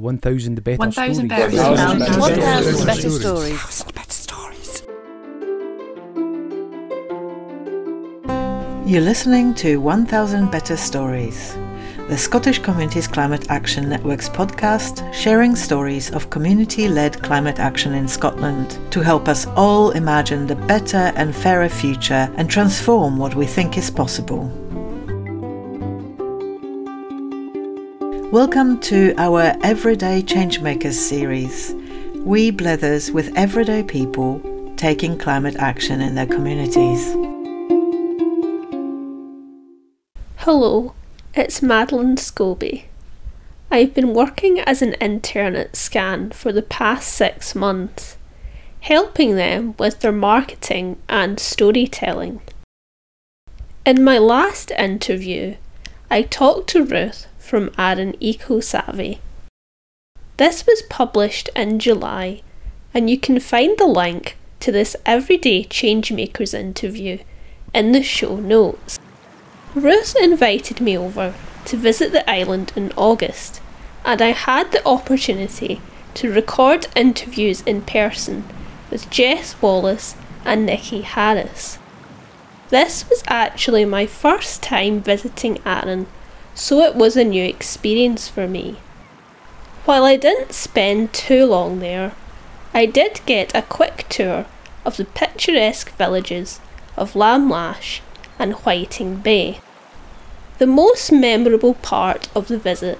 1,000 better 1,000 stories. better One stories. thousand One better thousand better stories. stories. You're listening to 1000 Better Stories, the Scottish Communities Climate Action Network's podcast sharing stories of community led climate action in Scotland to help us all imagine the better and fairer future and transform what we think is possible. Welcome to our Everyday Changemakers series. We blethers with everyday people taking climate action in their communities. Hello, it's Madeleine Scobie. I've been working as an intern at SCCAN for the past six months, helping them with their marketing and storytelling. In my last interview, I talked to Ruth from Arran Eco Savvy. This was published in July, and you can find the link to this Everyday Changemakers interview in the show notes. Ruth invited me over to visit the island in August, and I had the opportunity to record interviews in person with Jess Wallace and Nikki Harris. This was actually my first time visiting Arran, so it was a new experience for me. While I didn't spend too long there, I did get a quick tour of the picturesque villages of Lamlash and Whiting Bay. The most memorable part of the visit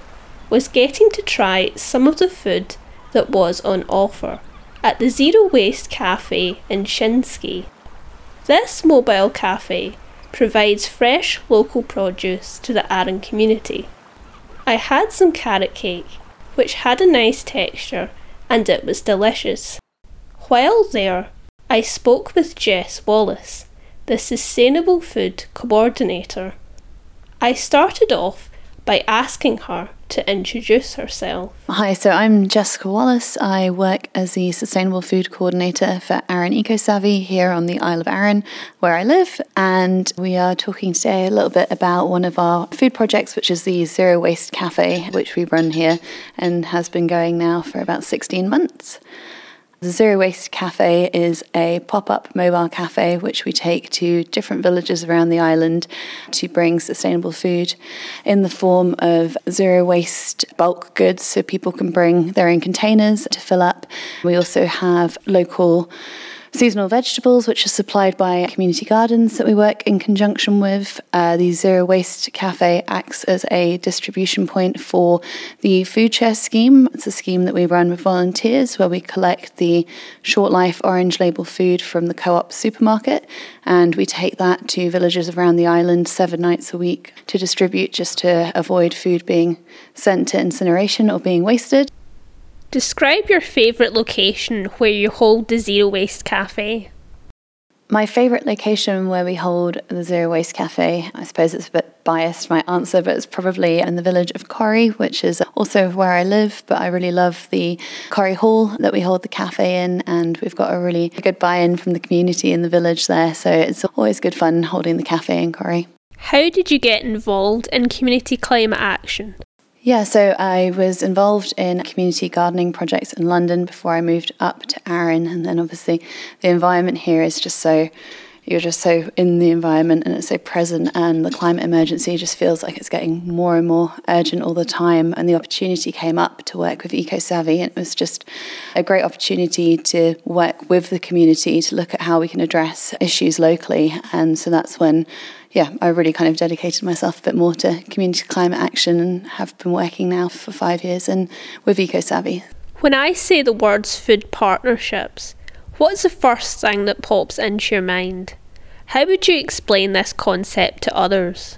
was getting to try some of the food that was on offer at the Zero Waste Cafe in Shiskine. This mobile cafe provides fresh local produce to the Arran community. I had some carrot cake, which had a nice texture and it was delicious. While there, I spoke with Jess Wallace, the Sustainable Food Coordinator. I started off by asking her to introduce herself. Hi, so I'm Jessica Wallace. I work as the Sustainable Food Coordinator for Arran Eco Savvy here on the Isle of Arran, where I live. And we are talking today a little bit about one of our food projects, which is the Zero Waste Cafe, which we run here and has been going now for about 16 months. The Zero Waste Cafe is a pop up mobile cafe which we take to different villages around the island to bring sustainable food in the form of zero waste bulk goods so people can bring their own containers to fill up. We also have local seasonal vegetables, which are supplied by community gardens that we work in conjunction with. Uh, the Zero Waste Cafe acts as a distribution point for the Food Share Scheme. It's a scheme that we run with volunteers where we collect the short life orange label food from the co op supermarket and we take that to villages around the island seven nights a week to distribute just to avoid food being sent to incineration or being wasted. Describe your favourite location where you hold the Zero Waste Cafe. My favourite location where we hold the Zero Waste Cafe, I suppose it's a bit biased, my answer, but it's probably in the village of Corrie, which is also where I live. But I really love the Corrie Hall that we hold the cafe in, and we've got a really good buy in from the community in the village there. So it's always good fun holding the cafe in Corrie. How did you get involved in community climate action? Yeah, so I was involved in community gardening projects in London before I moved up to Arran, and then obviously the environment here is just so you're just so in the environment and it's so present and the climate emergency just feels like it's getting more and more urgent all the time and the opportunity came up to work with eco savvy and it was just a great opportunity to work with the community to look at how we can address issues locally and so that's when yeah, I really kind of dedicated myself a bit more to community climate action and have been working now for five years and with EcoSavvy. When I say the words food partnerships, what's the first thing that pops into your mind? How would you explain this concept to others?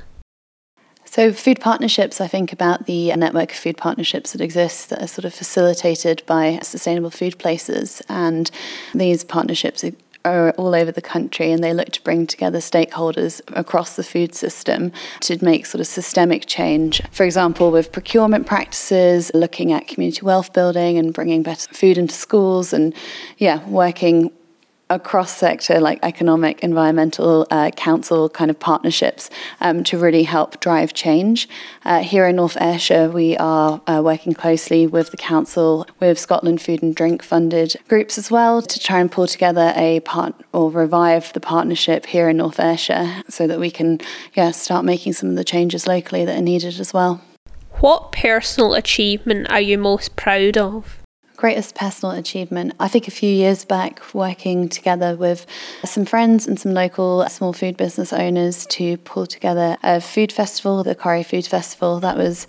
So, food partnerships, I think about the network of food partnerships that exist that are sort of facilitated by sustainable food places. And these partnerships are all over the country and they look to bring together stakeholders across the food system to make sort of systemic change. For example, with procurement practices, looking at community wealth building and bringing better food into schools and, yeah, working a cross sector, like economic, environmental, uh, council kind of partnerships um, to really help drive change. Uh, here in North Ayrshire, we are uh, working closely with the council, with Scotland Food and Drink funded groups as well, to try and pull together a part or revive the partnership here in North Ayrshire so that we can yeah, start making some of the changes locally that are needed as well. What personal achievement are you most proud of? Greatest personal achievement, I think a few years back, working together with some friends and some local small food business owners to pull together a food festival, the Corrie Food Festival. That was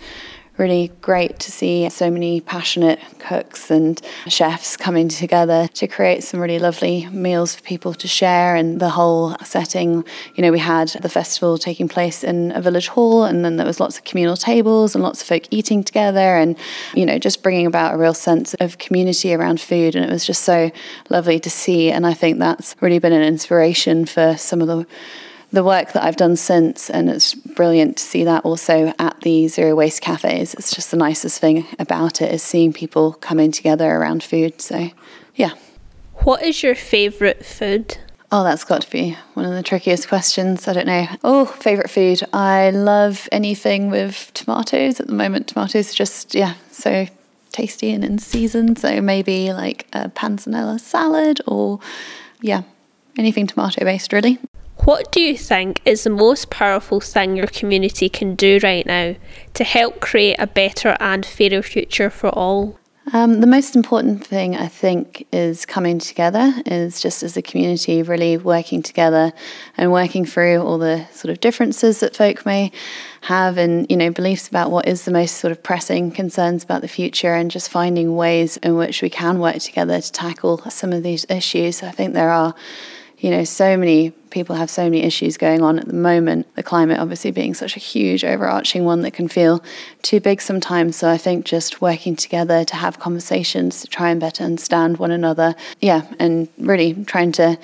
really great to see so many passionate cooks and chefs coming together to create some really lovely meals for people to share. And the whole setting you know we had the festival taking place in a village hall and then there was lots of communal tables and lots of folk eating together and you know just bringing about a real sense of community around food. And it was just so lovely to see. And I think that's really been an inspiration for some of the the work that I've done since, and it's brilliant to see that also at the Zero Waste cafes. It's just the nicest thing about it is seeing people coming together around food. So, yeah. What is your favourite food? Oh, that's got to be one of the trickiest questions. I don't know. Oh, favourite food. I love anything with tomatoes. At the moment, tomatoes are just, yeah, so tasty and in season. So maybe like a panzanella salad or, yeah, anything tomato based, really. What do you think is the most powerful thing your community can do right now to help create a better and fairer future for all? Um, the most important thing, I think, is coming together, is just as a community really working together and working through all the sort of differences that folk may have and, you know, beliefs about what is the most sort of pressing concerns about the future and just finding ways in which we can work together to tackle some of these issues. I think there are you know, so many people have so many issues going on at the moment. The climate, obviously, being such a huge, overarching one that can feel too big sometimes. So I think just working together to have conversations to try and better understand one another. Yeah, and really trying to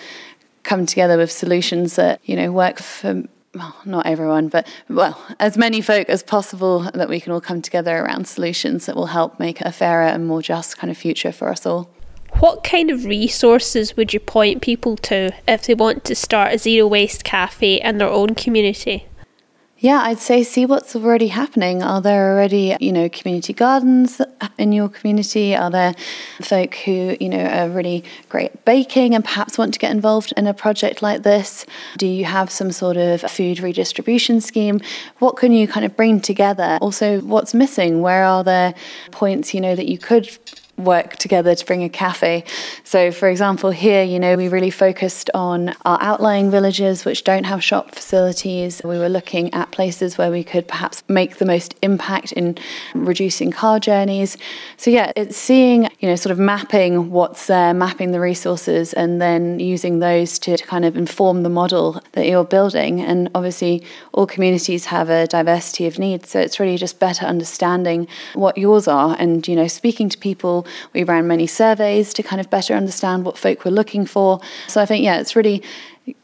come together with solutions that, you know, work for well, not everyone, but well, as many folk as possible that we can all come together around solutions that will help make a fairer and more just kind of future for us all. What kind of resources would you point people to if they want to start a zero waste cafe in their own community? Yeah, I'd say see what's already happening. Are there already, you know, community gardens in your community? Are there folk who, you know, are really great at baking and perhaps want to get involved in a project like this? Do you have some sort of food redistribution scheme? What can you kind of bring together? Also, what's missing? Where are there points, you know, that you could work together to bring a cafe. So, for example, here, you know, we really focused on our outlying villages which don't have shop facilities. We were looking at places where we could perhaps make the most impact in reducing car journeys. So, yeah, it's seeing, you know, sort of mapping what's there, mapping the resources, and then using those to, to kind of inform the model that you're building. And obviously, all communities have a diversity of needs. So, it's really just better understanding what yours are and, you know, speaking to people we ran many surveys to kind of better understand what folk were looking for. So I think, yeah, it's really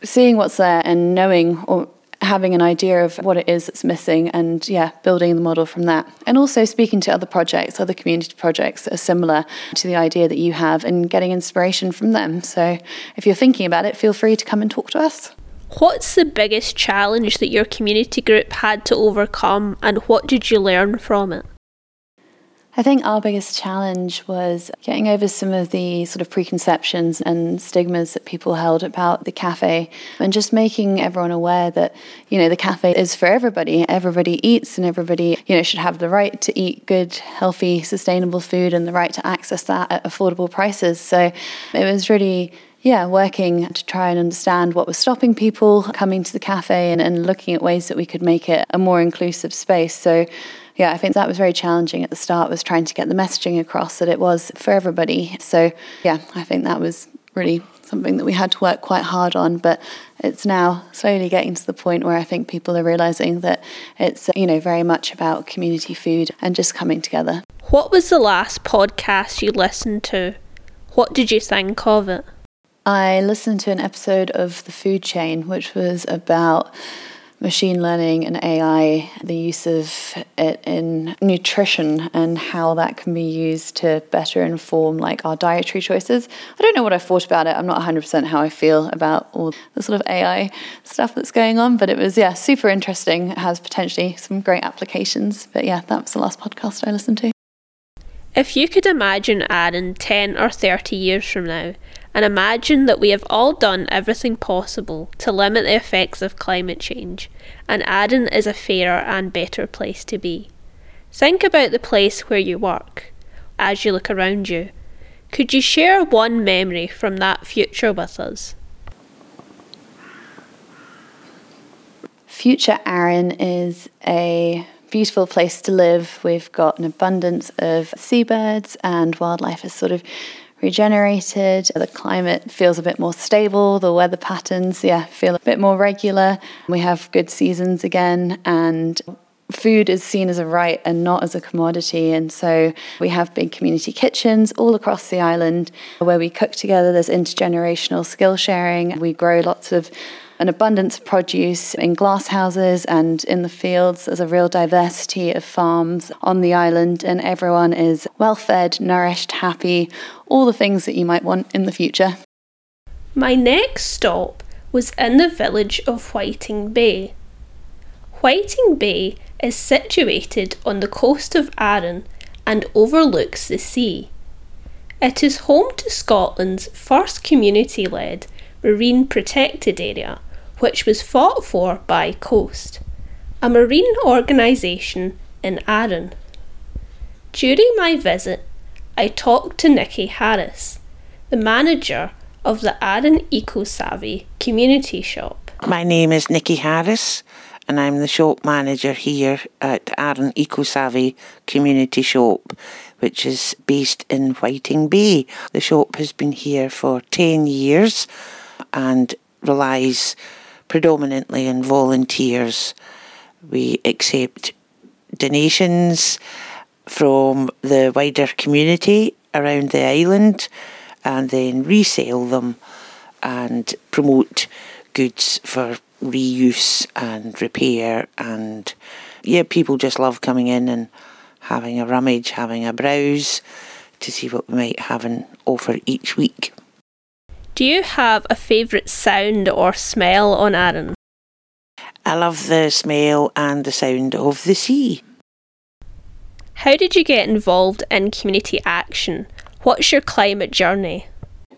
seeing what's there and knowing or having an idea of what it is that's missing and yeah building the model from that and also speaking to other projects other community projects that are similar to the idea that you have and getting inspiration from them so if you're thinking about it feel free to come and talk to us What's the biggest challenge that your community group had to overcome and what did you learn from it? I think our biggest challenge was getting over some of the sort of preconceptions and stigmas that people held about the cafe and just making everyone aware that, you know, the cafe is for everybody. Everybody eats and everybody, you know, should have the right to eat good, healthy, sustainable food and the right to access that at affordable prices. So it was really yeah, working to try and understand what was stopping people coming to the cafe and, and looking at ways that we could make it a more inclusive space. So yeah, I think that was very challenging at the start, was trying to get the messaging across that it was for everybody. So, yeah, I think that was really something that we had to work quite hard on, but it's now slowly getting to the point where I think people are realizing that it's, you know, very much about community food and just coming together. What was the last podcast you listened to? What did you think of it? I listened to an episode of The Food Chain, which was about machine learning and AI, the use of it in nutrition and how that can be used to better inform like our dietary choices. I don't know what I thought about it. I'm not 100% how I feel about all the sort of AI stuff that's going on, but it was yeah, super interesting. It has potentially some great applications. But yeah, that was the last podcast I listened to. If you could imagine Arran 10 or 30 years from now, and imagine that we have all done everything possible to limit the effects of climate change, and Arran is a fairer and better place to be. Think about the place where you work as you look around you. Could you share one memory from that future with us? Future Arran is a beautiful place to live. We've got an abundance of seabirds, and wildlife is sort of regenerated. The climate feels a bit more stable. The weather patterns, yeah, feel a bit more regular. We have good seasons again, and food is seen as a right and not as a commodity. And so we have big community kitchens all across the island where we cook together. There's intergenerational skill sharing. We grow lots of an abundance of produce in glasshouses and in the fields. There's a real diversity of farms on the island, and everyone is well fed, nourished, happy, all the things that you might want in the future. My next stop was in the village of Whiting Bay. Whiting Bay is situated on the coast of Arran and overlooks the sea. It is home to Scotland's first community led marine protected area which was fought for by Coast, a marine organisation in Arran. During my visit, I talked to Nikki Harris, the manager of the Arran Eco Savvy community shop. My name is Nikki Harris and I'm the shop manager here at Arran Eco Savvy Community Shop, which is based in Whiting Bay. The shop has been here for 10 years and relies predominantly in volunteers. We accept donations from the wider community around the island and then resell them and promote goods for reuse and repair and yeah people just love coming in and having a rummage having a browse to see what we might have an offer each week do you have a favourite sound or smell on Arran? I love the smell and the sound of the sea. How did you get involved in community action? What's your climate journey?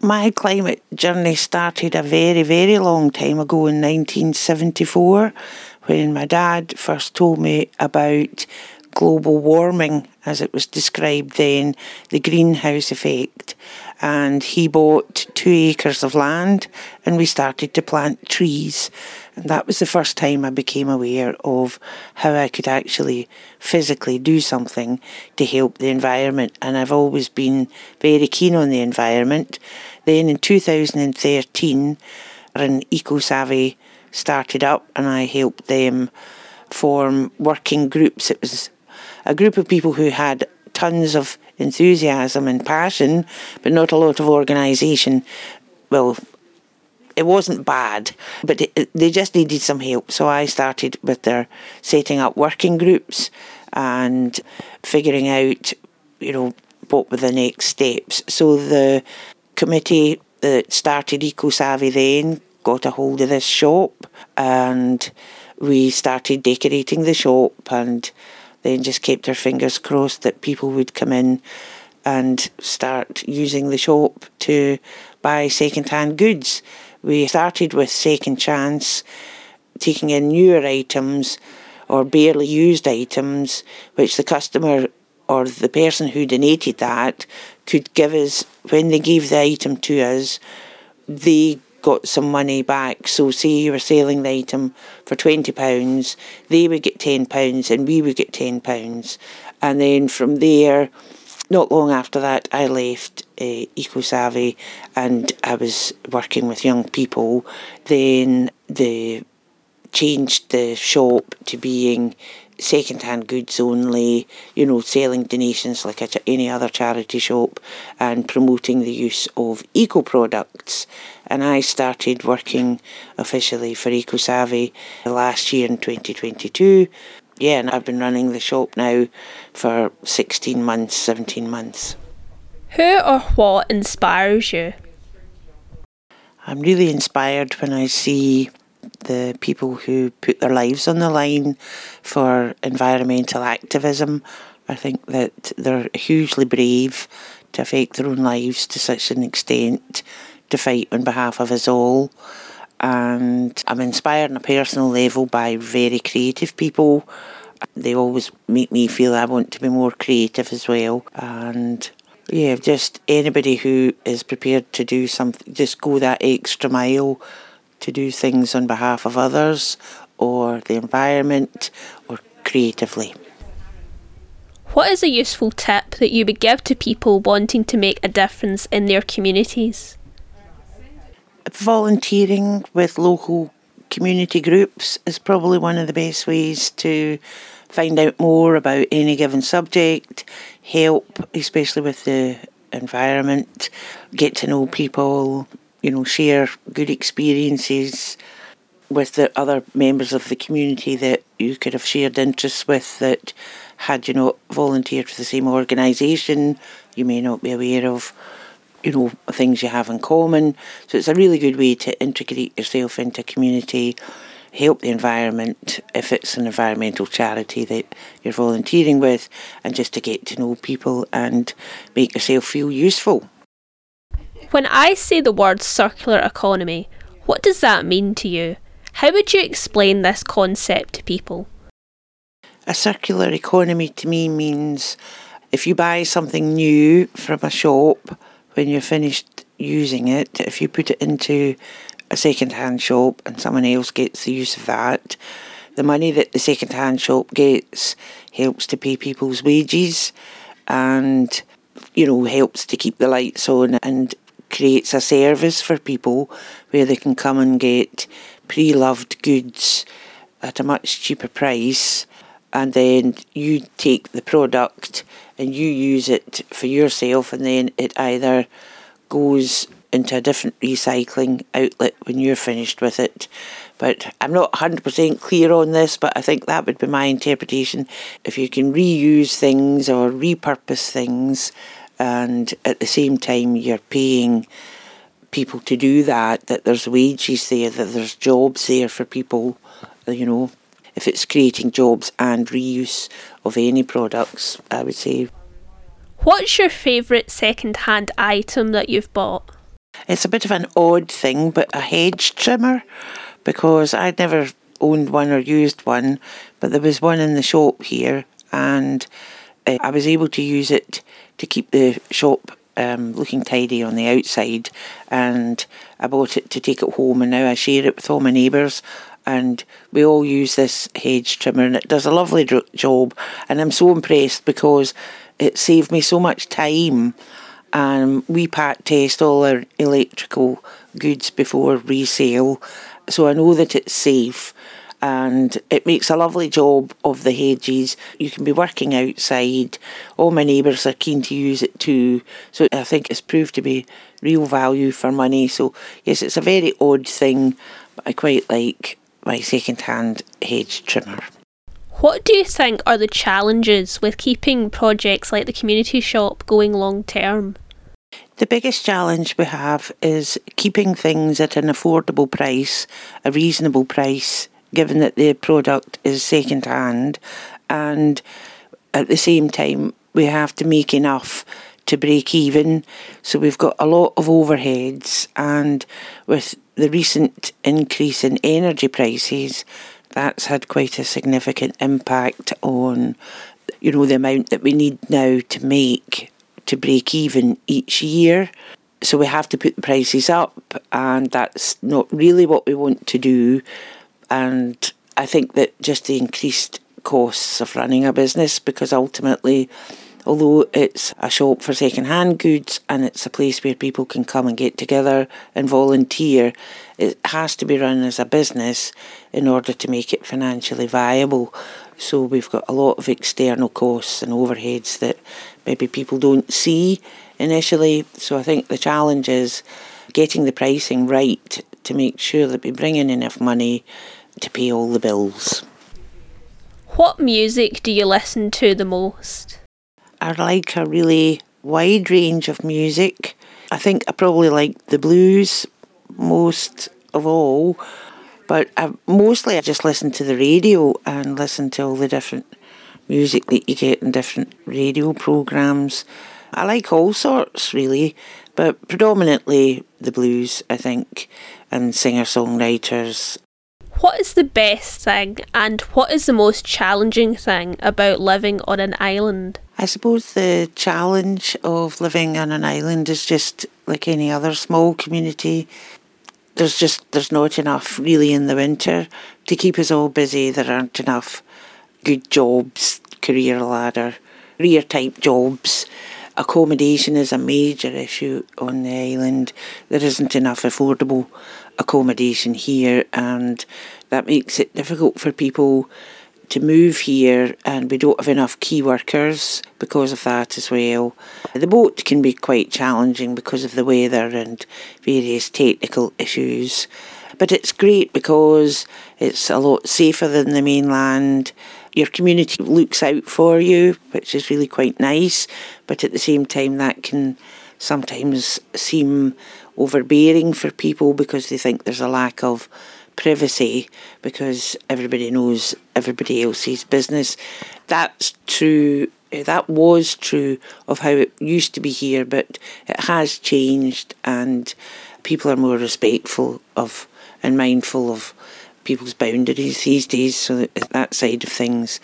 My climate journey started a very, very long time ago in 1974 when my dad first told me about global warming, as it was described then, the greenhouse effect and he bought two acres of land and we started to plant trees. And that was the first time I became aware of how I could actually physically do something to help the environment. And I've always been very keen on the environment. Then in 2013, an Eco Savvy started up and I helped them form working groups. It was a group of people who had tons of enthusiasm and passion, but not a lot of organisation. Well, it wasn't bad, but they just needed some help. So I started with their setting up working groups and figuring out, you know, what were the next steps. So the committee that started Eco Savvy then got a hold of this shop and we started decorating the shop and then just kept our fingers crossed that people would come in and start using the shop to buy second-hand goods. We started with Second Chance, taking in newer items or barely used items, which the customer or the person who donated that could give us when they gave the item to us. They got some money back. So, say you were selling the item for £20, they would get £10 and we would get £10. And then from there, not long after that, I left uh, EcoSavvy and I was working with young people. Then they changed the shop to being second-hand goods only, you know, selling donations like a, any other charity shop and promoting the use of eco products. And I started working officially for EcoSavvy last year in 2022. Yeah, and I've been running the shop now for 16 months, 17 months. Who or what inspires you? I'm really inspired when I see the people who put their lives on the line for environmental activism. I think that they're hugely brave to affect their own lives to such an extent to fight on behalf of us all. And I'm inspired on a personal level by very creative people. They always make me feel I want to be more creative as well. And yeah, just anybody who is prepared to do something, just go that extra mile to do things on behalf of others or the environment or creatively. What is a useful tip that you would give to people wanting to make a difference in their communities? Volunteering with local community groups is probably one of the best ways to find out more about any given subject, help, especially with the environment, get to know people, you know, share good experiences with the other members of the community that you could have shared interests with that had you not volunteered for the same organisation, you may not be aware of, you know, things you have in common. So it's a really good way to integrate yourself into community, help the environment if it's an environmental charity that you're volunteering with, and just to get to know people and make yourself feel useful. When I say the word circular economy, what does that mean to you? How would you explain this concept to people? A circular economy to me means if you buy something new from a shop, when you're finished using it, if you put it into a second hand shop and someone else gets the use of that, the money that the second hand shop gets helps to pay people's wages and you know helps to keep the lights on and creates a service for people where they can come and get pre loved goods at a much cheaper price, and then you take the product and you use it for yourself, and then it either goes into a different recycling outlet when you're finished with it. But I'm not 100% clear on this, but I think that would be my interpretation. If you can reuse things or repurpose things, and at the same time you're paying people to do that, that there's wages there, that there's jobs there for people, you know. If it's creating jobs and reuse of any products, I would say. What's your favourite second hand item that you've bought? It's a bit of an odd thing, but a hedge trimmer, because I'd never owned one or used one, but there was one in the shop here, and uh, I was able to use it to keep the shop um, looking tidy on the outside. And I bought it to take it home, and now I share it with all my neighbours. And we all use this hedge trimmer, and it does a lovely job. And I'm so impressed because it saved me so much time. And we pat test all our electrical goods before resale, so I know that it's safe and it makes a lovely job of the hedges. You can be working outside. All my neighbours are keen to use it too. So I think it's proved to be real value for money. So yes, it's a very odd thing, but I quite like my second hand hedge trimmer. What do you think are the challenges with keeping projects like the community shop going long term? The biggest challenge we have is keeping things at an affordable price, a reasonable price, given that the product is second hand, and at the same time, we have to make enough to break even. So we've got a lot of overheads, and with the recent increase in energy prices, that's had quite a significant impact on, you know, the amount that we need now to make to break even each year. So we have to put the prices up, and that's not really what we want to do. And I think that just the increased costs of running a business, because ultimately, although it's a shop for second-hand goods and it's a place where people can come and get together and volunteer, it has to be run as a business in order to make it financially viable. So we've got a lot of external costs and overheads that maybe people don't see initially. So I think the challenge is getting the pricing right to make sure that we bring in enough money to pay all the bills. What music do you listen to the most? I like a really wide range of music. I think I probably like the blues most of all, but I, mostly I just listen to the radio and listen to all the different music that you get in different radio programs. I like all sorts really, but predominantly the blues, I think, and singer songwriters. What is the best thing and what is the most challenging thing about living on an island? I suppose the challenge of living on an island is just like any other small community. There's just there's not enough really in the winter to keep us all busy. There aren't enough good jobs, career ladder, career type jobs. Accommodation is a major issue on the island. There isn't enough affordable accommodation here, and that makes it difficult for people to move here, and we don't have enough key workers because of that as well. The boat can be quite challenging because of the weather and various technical issues, but it's great because it's a lot safer than the mainland. Your community looks out for you, which is really quite nice, but at the same time, that can sometimes seem overbearing for people because they think there's a lack of privacy because everybody knows everybody else's business. That's true. Eh, that was true of how it used to be here, but it has changed, and people are more respectful of and mindful of people's boundaries these days. So that side of things,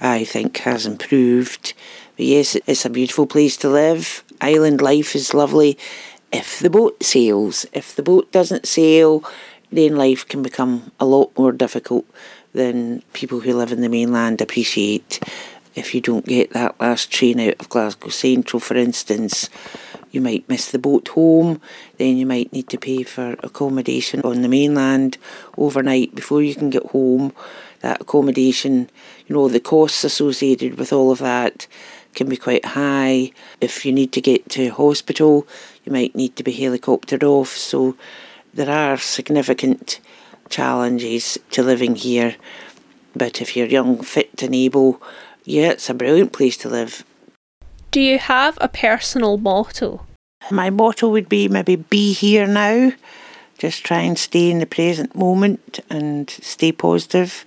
I think, has improved. But yes, it's a beautiful place to live. Island life is lovely if the boat sails. If the boat doesn't sail, then life can become a lot more difficult than people who live in the mainland appreciate. If you don't get that last train out of Glasgow Central, for instance, you might miss the boat home, then you might need to pay for accommodation on the mainland overnight before you can get home. That accommodation, you know, the costs associated with all of that can be quite high. If you need to get to hospital, you might need to be helicoptered off. So there are significant challenges to living here. But if you're young, fit, and able, yeah, it's a brilliant place to live. Do you have a personal motto? My motto would be maybe be here now. Just try and stay in the present moment and stay positive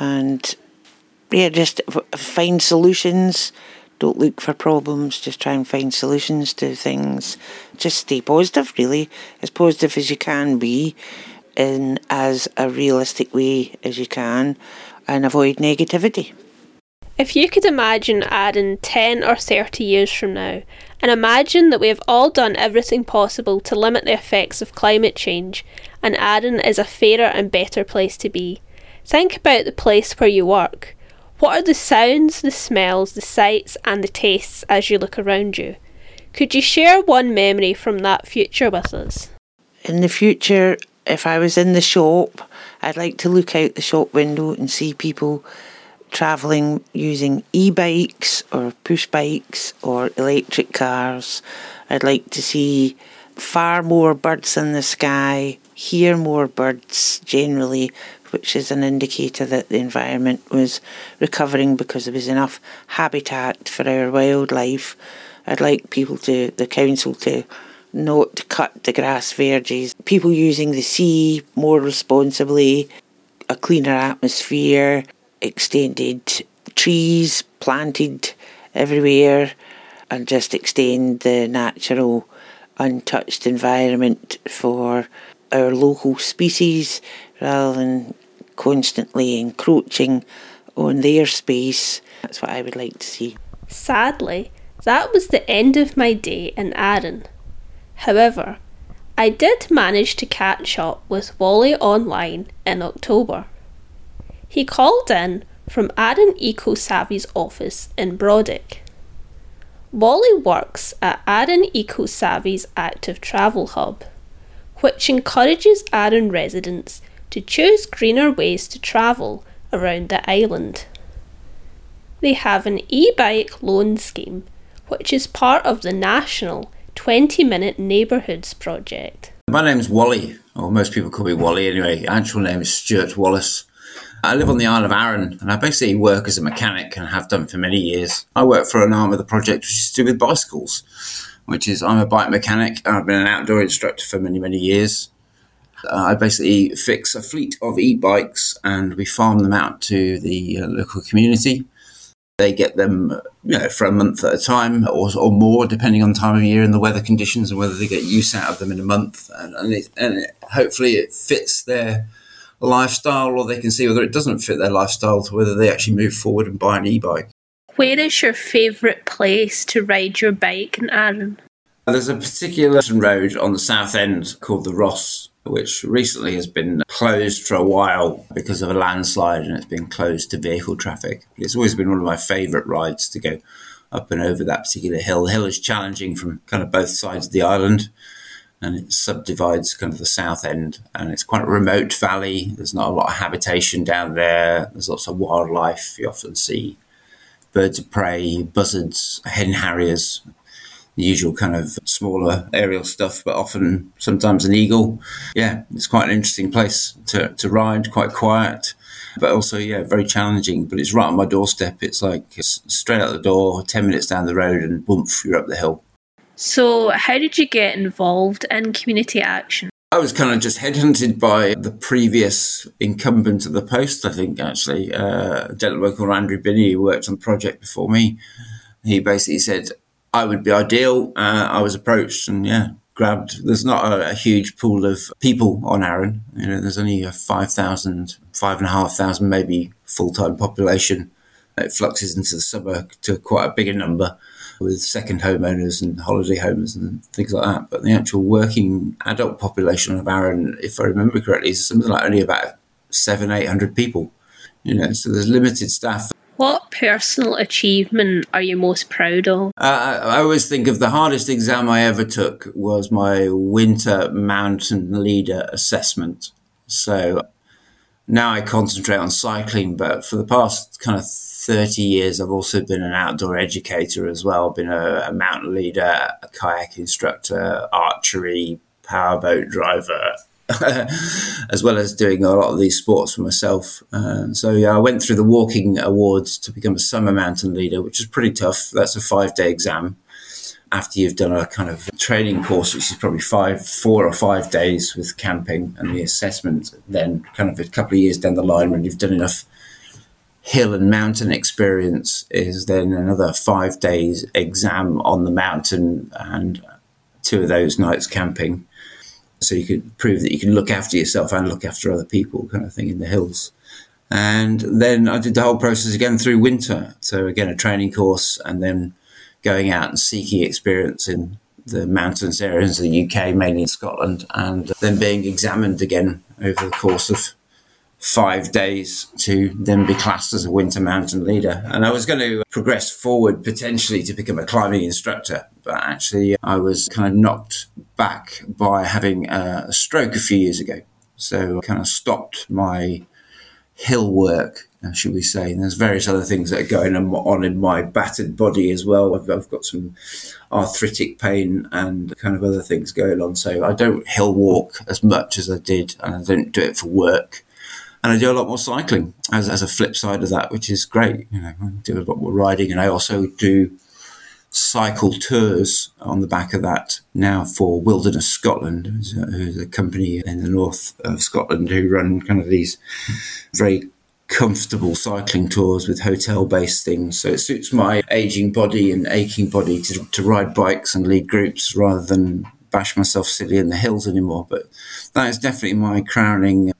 and yeah, just find solutions don't look for problems, just try and find solutions to things. Just stay positive, really, as positive as you can be, in as a realistic way as you can, and avoid negativity. If you could imagine Arran 10 or 30 years from now, and imagine that we have all done everything possible to limit the effects of climate change, and Arran is a fairer and better place to be, think about the place where you work what are the sounds, the smells, the sights, and the tastes as you look around you? Could you share one memory from that future with us? In the future, if I was in the shop, I'd like to look out the shop window and see people travelling using e bikes or push bikes or electric cars. I'd like to see far more birds in the sky, hear more birds generally which is an indicator that the environment was recovering because there was enough habitat for our wildlife. I'd like people to, the council to not cut the grass verges, people using the sea more responsibly, a cleaner atmosphere, extended trees planted everywhere, and just extend the natural untouched environment for our local species rather than constantly encroaching on their space. That's what I would like to see. Sadly, that was the end of my day in Arran. However, I did manage to catch up with Wally online in October. He called in from Arran Eco Savvy's office in Brodick. Wally works at Arran Eco Savvy's Active Travel Hub, which encourages Arran residents to choose greener ways to travel around the island. They have an e bike loan scheme, which is part of the national 20 minute neighbourhoods project. My name's Wally, or most people call me Wally anyway. Actual name is Stuart Wallace. I live on the Isle of Arran and I basically work as a mechanic and have done for many years. I work for an arm of the project which is to do with bicycles, which is I'm a bike mechanic and I've been an outdoor instructor for many, many years. Uh, I basically fix a fleet of e bikes and we farm them out to the uh, local community. They get them you know, for a month at a time or, or more, depending on time of year and the weather conditions and whether they get use out of them in a month. And, and, it, and it, hopefully it fits their lifestyle or they can see whether it doesn't fit their lifestyle to whether they actually move forward and buy an e bike. Where is your favourite place to ride your bike in Arran? There's a particular road on the south end called the Ross, which recently has been closed for a while because of a landslide and it's been closed to vehicle traffic. It's always been one of my favourite rides to go up and over that particular hill. The hill is challenging from kind of both sides of the island and it subdivides kind of the south end and it's quite a remote valley there's not a lot of habitation down there there's lots of wildlife you often see birds of prey buzzards hen harriers the usual kind of smaller aerial stuff but often sometimes an eagle yeah it's quite an interesting place to, to ride quite quiet but also yeah very challenging but it's right on my doorstep it's like it's straight out the door 10 minutes down the road and boom you're up the hill so, how did you get involved in community action? I was kind of just headhunted by the previous incumbent of the post, I think, actually, uh, a gentleman called Andrew Binney, who worked on the project before me. He basically said, I would be ideal. Uh, I was approached and, yeah, grabbed. There's not a, a, huge pool of people on Arran. You know, there's only a 5,000, 5,500 maybe full time population. It fluxes into the summer to quite a bigger number with second homeowners and holiday homes and things like that. But the actual working adult population of Arran, if I remember correctly, is something like only about seven, eight hundred people. You know, so there's limited staff. What personal achievement are you most proud of? Uh, I always think of the hardest exam I ever took was my winter mountain leader assessment. So now I concentrate on cycling, but for the past kind of 30 years, I've also been an outdoor educator as well, been a, a mountain leader, a kayak instructor, archery, powerboat driver, as well as doing a lot of these sports for myself. Uh, so yeah, I went through the walking awards to become a summer mountain leader, which is pretty tough. That's a five day exam after you've done a kind of training course, which is probably five, four or five days with camping and the assessment, then kind of a couple of years down the line when you've done enough hill and mountain experience is then another five days exam on the mountain and two of those nights camping. So you could prove that you can look after yourself and look after other people, kind of thing in the hills. And then I did the whole process again through winter. So again, a training course and then going out and seeking experience in the mountains areas of the UK, mainly in Scotland, and then being examined again over the course of five days to then be classed as a winter mountain leader. And I was going to progress forward potentially to become a climbing instructor, but actually I was kind of knocked back by having a stroke a few years ago. So I kind of stopped my hill work uh, should we say. And there's various other things that are going on in my battered body as well. I've, I've, got some arthritic pain and kind of other things going on. So I don't hill walk as much as I did, and I don't do it for work. And I do a lot more cycling as, as a flip side of that, which is great. You know, I do a lot more riding, and I also do cycle tours on the back of that now for Wilderness Scotland, who's a, company in the north of Scotland who run kind of these very comfortable cycling tours with hotel based things. So it suits my aging body and aching body to, to ride bikes and lead groups rather than bash myself silly in the hills anymore. But that is definitely my crowning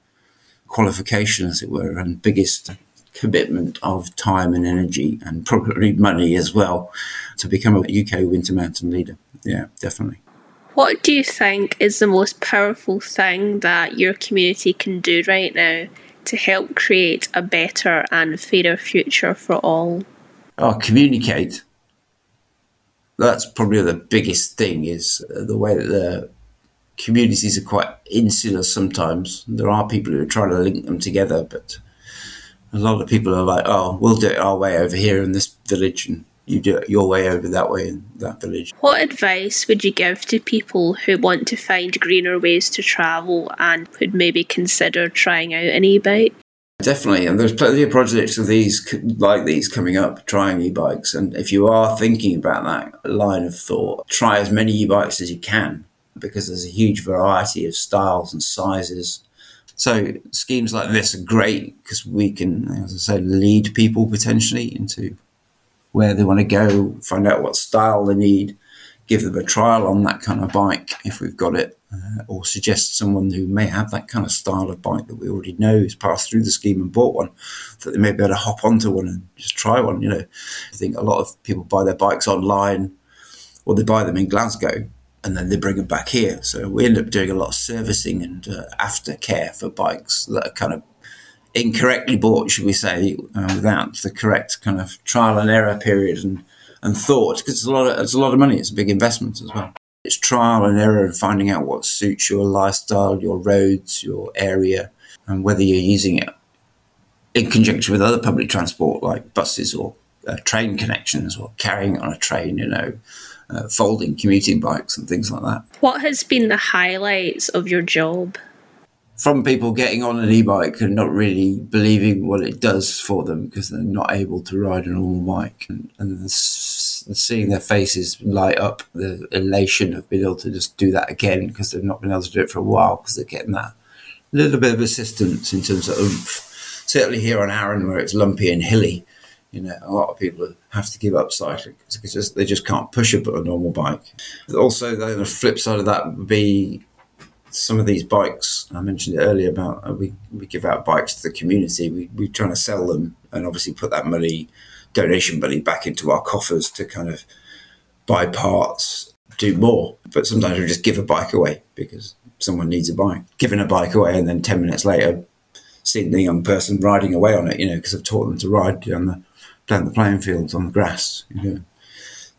qualification, as it were, and biggest commitment of time and energy and probably money as well to become a UK winter mountain leader. Yeah, definitely. What do you think is the most powerful thing that your community can do right now to help create a better and fairer future for all? Oh, communicate. That's probably the biggest thing is uh, the way that the communities are quite insular sometimes. There are people who are trying to link them together, but a lot of people are like, oh, we'll do it our way over here in this village, and you do it your way over that way in that village. What advice would you give to people who want to find greener ways to travel and would maybe consider trying out an e bike? Definitely, and there's plenty of projects of these like these coming up, trying e-bikes. And if you are thinking about that line of thought, try as many e-bikes as you can because there's a huge variety of styles and sizes. So schemes like this are great because we can, as I say, lead people potentially into where they want to go, find out what style they need, give them a trial on that kind of bike if we've got it, uh, or suggest someone who may have that kind of style of bike that we already know has passed through the scheme and bought one, that they may be able to hop onto one and just try one. You know, I think a lot of people buy their bikes online or they buy them in Glasgow and then they bring them back here. So we end up doing a lot of servicing and uh, aftercare for bikes that are kind of incorrectly bought, should we say, uh, without the correct kind of trial and error period and and thought because it's a lot of it's a lot of money. It's a big investment as well. It's trial and error and finding out what suits your lifestyle, your roads, your area, and whether you're using it in conjunction with other public transport like buses or uh, train connections or carrying it on a train. You know. Uh, folding commuting bikes and things like that. What has been the highlights of your job? from people getting on an e-bike and not really believing what it does for them because they're not able to ride a normal bike and, and seeing their faces light up the elation of being able to just do that again because they've not been able to do it for a while because they're getting that little bit of assistance in terms of oomph. certainly here on Arran where it's lumpy and hilly you know a lot of people have to give up cycling because they just can't push a, a normal bike also the flip side of that would be some of these bikes, I mentioned it earlier about uh, we, we give out bikes to the community. We, we're trying to sell them and obviously put that money, donation money, back into our coffers to kind of buy parts, do more. But sometimes we just give a bike away because someone needs a bike. Giving a bike away and then 10 minutes later, seeing the young person riding away on it, you know, because I've taught them to ride on the, down the playing fields on the grass, you know.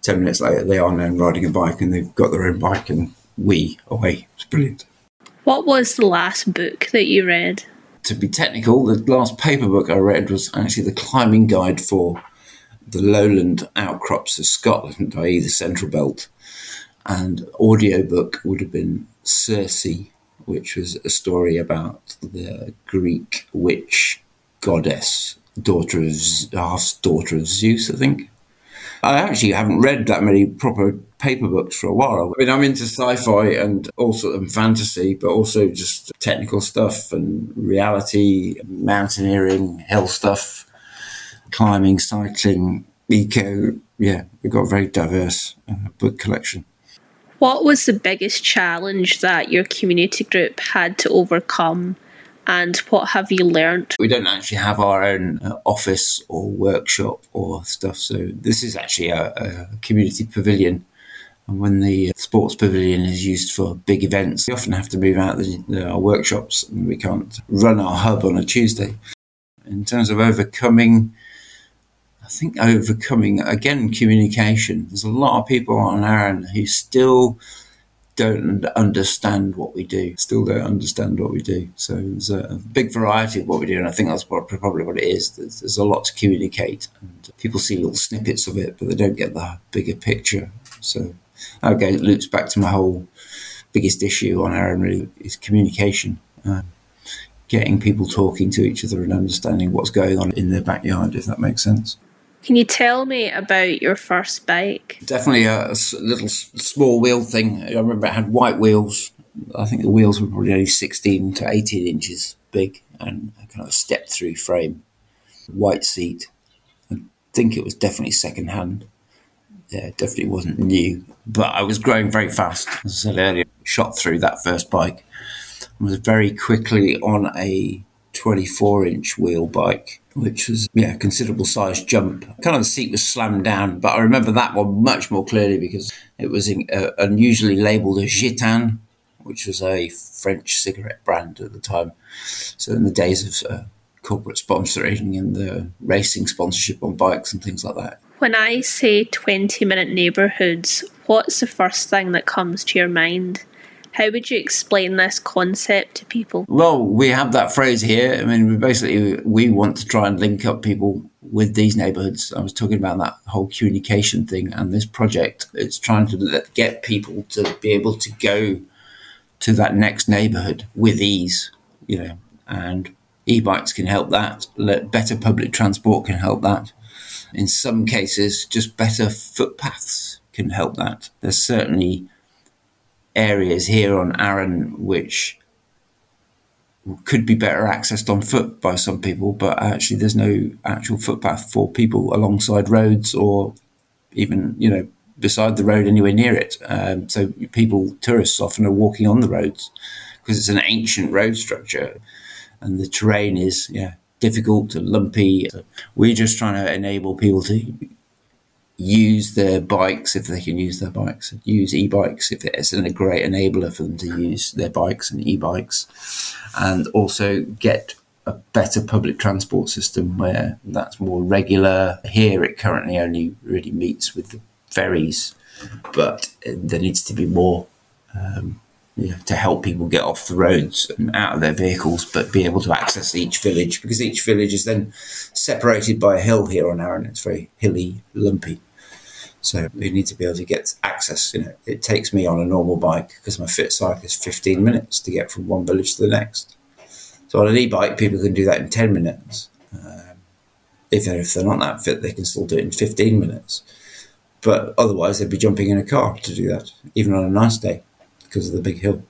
10 minutes later, they are now riding a bike and they've got their own bike and we away. It's brilliant. What was the last book that you read? To be technical, the last paper book I read was actually the climbing guide for the lowland outcrops of Scotland, i.e., the Central Belt. And audiobook would have been Circe, which was a story about the Greek witch goddess, daughter of half daughter of Zeus, I think. I actually haven't read that many proper paper books for a while. I mean, I'm into sci-fi and also and fantasy, but also just technical stuff and reality, mountaineering, hill stuff, climbing, cycling, eco. Yeah, we've got a very diverse uh, book collection. What was the biggest challenge that your community group had to overcome and what have you learned? We don't actually have our own uh, office or workshop or stuff, so this is actually a, a community pavilion. And when the sports pavilion is used for big events, we often have to move out the, the, our workshops and we can't run our hub on a Tuesday. In terms of overcoming, I think overcoming, again, communication. There's a lot of people on Arran who still don't understand what we do, still don't understand what we do. So there's a big variety of what we do, and I think that's what, probably what it is. There's, there's, a lot to communicate, and people see little snippets of it, but they don't get the bigger picture. So again, it loops back to my whole biggest issue on Arran really is communication. Um, getting people talking to each other and understanding what's going on in their backyard, if that makes sense. Can you tell me about your first bike? Definitely a, a little small wheel thing. I remember it had white wheels. I think the wheels were probably only 16 to 18 inches big and a kind of step through frame. White seat. I think it was definitely second hand. Yeah, definitely wasn't new. But I was growing very fast. As I said earlier, shot through that first bike. I was very quickly on a 24 inch wheel bike which was yeah a considerable size jump. Kind of the seat was slammed down, but I remember that one much more clearly because it was in, uh, unusually labelled a Gitane, which was a French cigarette brand at the time. So in the days of uh, corporate sponsoring and the racing sponsorship on bikes and things like that. When I say 20 minute neighbourhoods, what's the first thing that comes to your mind? How would you explain this concept to people? Well, we have that phrase here. I mean, we basically we want to try and link up people with these neighborhoods. I was talking about that whole communication thing, and this project it's trying to get people to be able to go to that next neighborhood with ease, you know, and e-bikes can help that. Better public transport can help that. In some cases, just better footpaths can help that. There's certainly areas here on Arran which could be better accessed on foot by some people, but actually there's no actual footpath for people alongside roads or even you know beside the road anywhere near it. Um, so people, tourists, often are walking on the roads because it's an ancient road structure, and the terrain is yeah difficult and lumpy. So we're just trying to enable people to use their bikes if they can use their bikes, use e-bikes if it's a great enabler for them to use their bikes and e-bikes, and also get a better public transport system where that's more regular. Here, it currently only really meets with the ferries, but there needs to be more. Um, yeah, to help people get off the roads and out of their vehicles, but be able to access each village because each village is then separated by a hill here on Arran. It's very hilly, lumpy. So we need to be able to get access. You know, it takes me on a normal bike because my fit cycle is 15 minutes to get from one village to the next. So on an e-bike, people can do that in 10 minutes. Um, if they're, if they're not that fit, they can still do it in 15 minutes. But otherwise, they'd be jumping in a car to do that, even on a nice day, because of the big hill.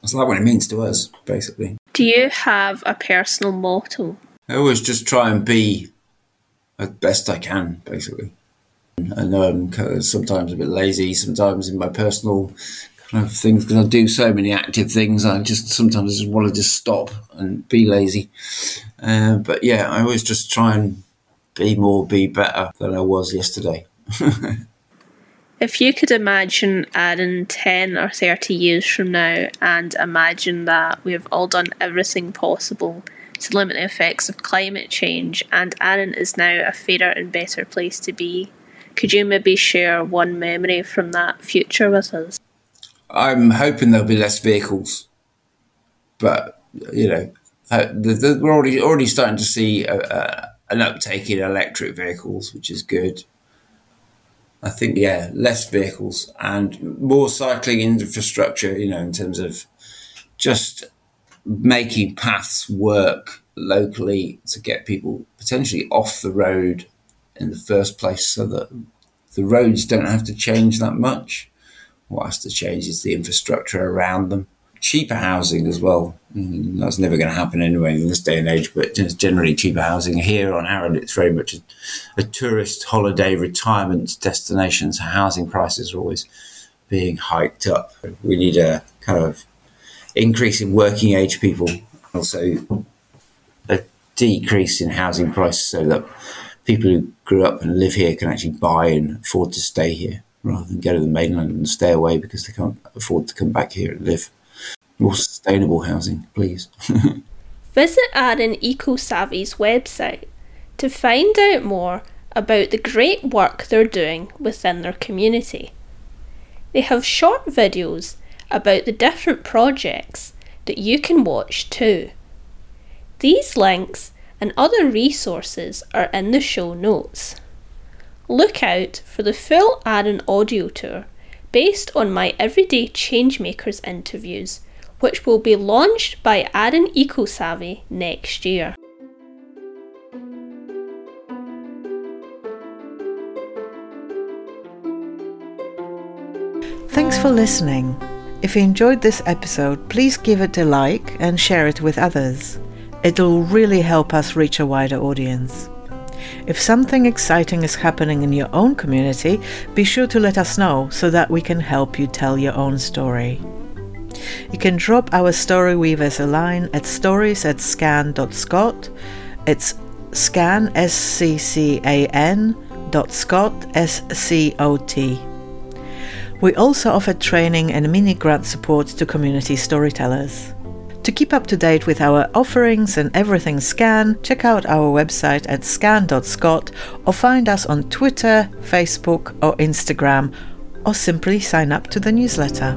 That's like what it means to us, basically. Do you have a personal motto? I always just try and be as best I can, basically. I know I'm sometimes a bit lazy, sometimes in my personal kind of things because I do so many active things. I just sometimes just want to just stop and be lazy. Uh, but yeah, I always just try and be more, be better than I was yesterday. if you could imagine Arran 10 or 30 years from now and imagine that we have all done everything possible to limit the effects of climate change and Arran is now a fairer and better place to be, could you maybe share one memory from that future with us? I'm hoping there'll be less vehicles, but you know, uh, we're already already starting to see a, a, an uptake in electric vehicles, which is good. I think yeah, less vehicles and more cycling infrastructure. You know, in terms of just making paths work locally to get people potentially off the road in the first place so that the roads don't have to change that much. What has to change is the infrastructure around them. Cheaper housing as well. Mm, that's never going to happen anyway in this day and age, but generally cheaper housing. Here on Arran, it's very much a, a tourist holiday retirement destination, so housing prices are always being hiked up. We need a kind of increase in working age people, also a decrease in housing prices so that people who grew up and live here can actually buy and afford to stay here rather than go to the mainland and stay away because they can't afford to come back here and live. More sustainable housing, please. Visit Arran Eco Savvy's website to find out more about the great work they're doing within their community. They have short videos about the different projects that you can watch too. These links and other resources are in the show notes. Look out for the full Arran audio tour based on my Everyday Changemakers interviews, which will be launched by Arran EcoSavvy next year. Thanks for listening. If you enjoyed this episode, please give it a like and share it with others. It'll really help us reach a wider audience. If something exciting is happening in your own community, be sure to let us know so that we can help you tell your own story. You can drop our story weavers a line at stories at sccan.scot. It's sccan, S-C-C-A-N, dot scot, S-C-O-T. We also offer training and mini grant support to community storytellers. To keep up to date with our offerings and everything SCCAN, check out our website at sccan.scot or find us on Twitter, Facebook, or Instagram, or simply sign up to the newsletter.